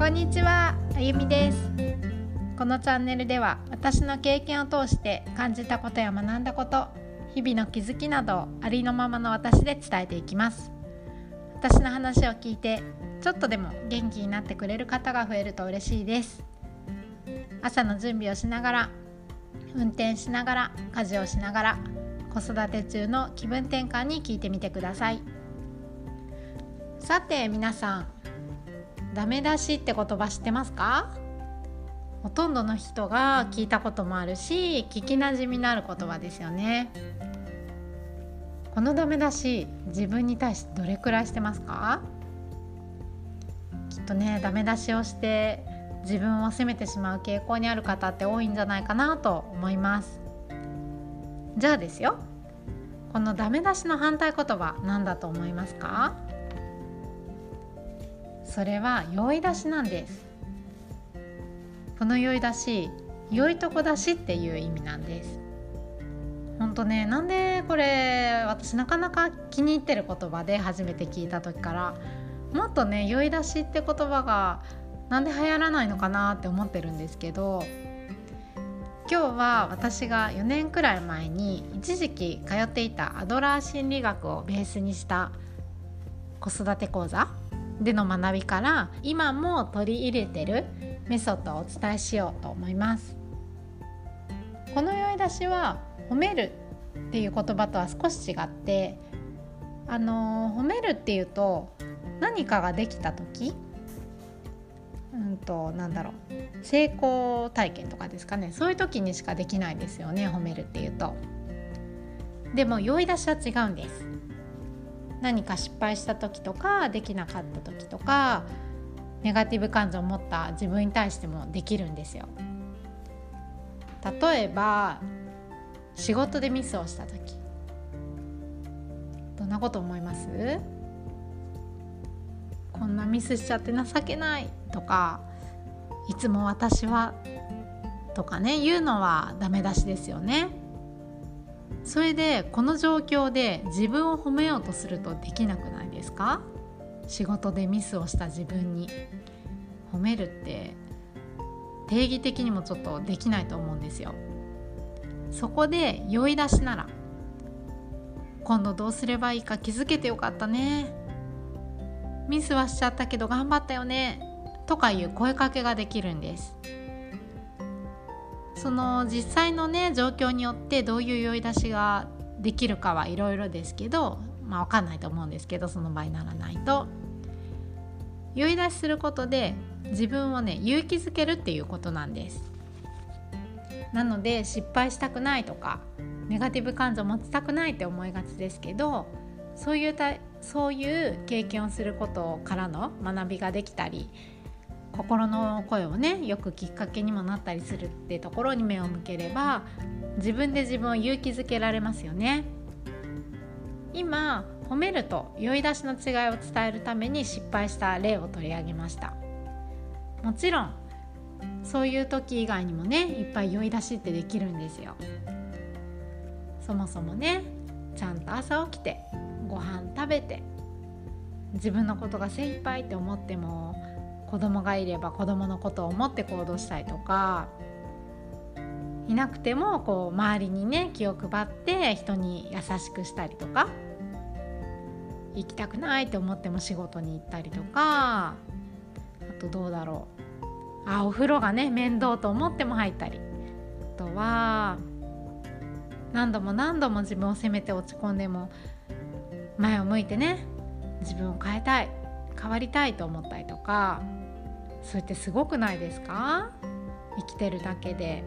こんにちは、あゆみです。このチャンネルでは私の経験を通して感じたことや学んだこと日々の気づきなどをありのままの私で伝えていきます。私の話を聞いてちょっとでも元気になってくれる方が増えると嬉しいです。朝の準備をしながら運転しながら家事をしながら子育て中の気分転換に聞いてみてください。さて皆さんダメ出しって言葉知ってますか？ほとんどの人が聞いたこともあるし聞きなじみのある言葉ですよね。このダメ出し自分に対してどれくらいしてますか？きっとねダメ出しをして自分を責めてしまう傾向にある方って多いんじゃないかなと思います。じゃあですよ。このダメ出しの反対言葉何だと思いますか？それは酔い出しなんです。この酔い出し良いとこ出しっていう意味なんです。本当ねなんでこれ私なかなか気に入ってる言葉で初めて聞いた時からもっとね酔い出しって言葉がなんで流行らないのかなって思ってるんですけど今日は私が4年くらい前に一時期通っていたアドラー心理学をベースにした子育て講座での学びから今も取り入れてるメソッドをお伝えしようと思います。この酔い出しは褒めるっていう言葉とは少し違ってあの褒めるっていうと何かができた時うんとなんだろう成功体験とかですかね。そういう時にしかできないですよね褒めるっていうと。でも酔い出しは違うんです。何か失敗した時とかできなかった時とかネガティブ感情を持った自分に対してもできるんですよ。例えば仕事でミスをした時。どんなこと思います？こんなミスしちゃって情けないとか。いつも私はとかね言うのはダメ出しですよね。それでこの状況で自分を褒めようとするとできなくないですか？仕事でミスをした自分に。褒めるって定義的にもちょっとできないと思うんですよ。そこで酔い出しなら今度どうすればいいか？気づけてよかったね。ミスはしちゃったけど頑張ったよねとかいう声かけができるんです。その実際のね状況によってどういう酔い出しができるかはいろいろですけどまあ分かんないと思うんですけどその場合ならないと。酔い出しすることで自分をね勇気づけるっていうことなんです。なので失敗したくないとかネガティブ感情持ちたくないって思いがちですけどそういうたそういう経験をすることからの学びができたり心の声をねよくきっかけにもなったりするってところに目を向ければ自分で自分を勇気づけられますよね。今褒めると酔い出しの違いを伝えるために失敗した例を取り上げました。もちろんそういう時以外にもねいっぱい酔い出しってできるんですよ。そもそもねちゃんと朝起きてご飯食べて自分のことが精一杯って思っても子供がいれば子供のことを思って行動したりとかいなくてもこう周りにね気を配って人に優しくしたりとか行きたくないって思っても仕事に行ったりとかあとどうだろう。あお風呂がね面倒と思っても入ったり。あとは何度も何度も自分を責めて落ち込んでも前を向いてね自分を変えたい変わりたいと思ったりとか。それってすごくないですか？生きてるだけで。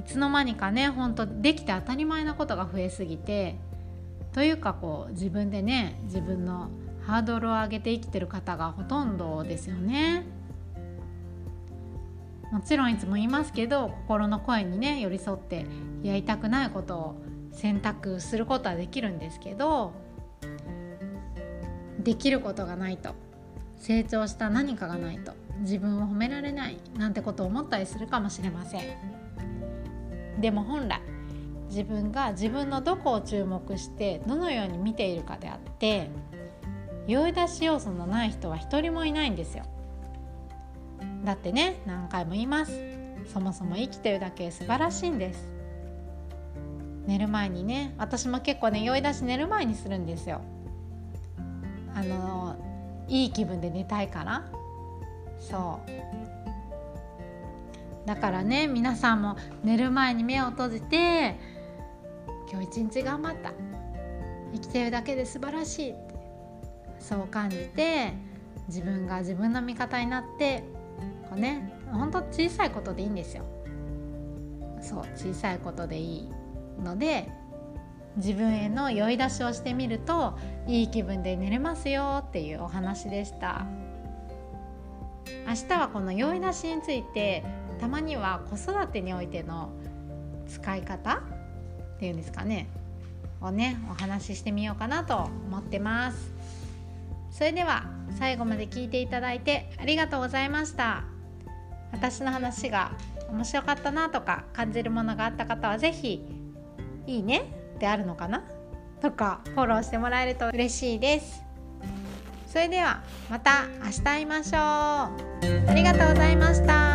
いつの間にかねほんとできて当たり前なことが増えすぎて。というかこう自分でね自分のハードルを上げて生きてる方がほとんどですよね。もちろんいつも言いますけど心の声にね寄り添ってやりたくないことを選択することはできるんですけどできることがないと。成長した何かがないと自分を褒められないなんてことを思ったりするかもしれません。でも本来自分が自分のどこを注目してどのように見ているかであって酔い出し要素のない人は一人もいないんですよ。だってね何回も言います。そもそも生きてるだけ素晴らしいんです。寝る前にね私も結構ね酔い出し寝る前にするんですよ。あのいい気分で寝たいから。そう。だからね皆さんも寝る前に目を閉じて今日一日頑張った。生きてるだけで素晴らしいって。そう感じて自分が自分の味方になってこうねほんと小さいことでいいんですよ。そう小さいことでいいので自分への酔い出しをしてみるといい気分で寝れますよっていうお話でした。明日はこの酔い出しについてたまには子育てにおいての使い方っていうんですかね。をねお話ししてみようかなと思ってます。それでは最後まで聞いていただいてありがとうございました。私の話が面白かったなとか感じるものがあった方は是非いいね。ってあるのかな？とかフォローしてもらえると嬉しいです。それではまた明日会いましょう。ありがとうございました。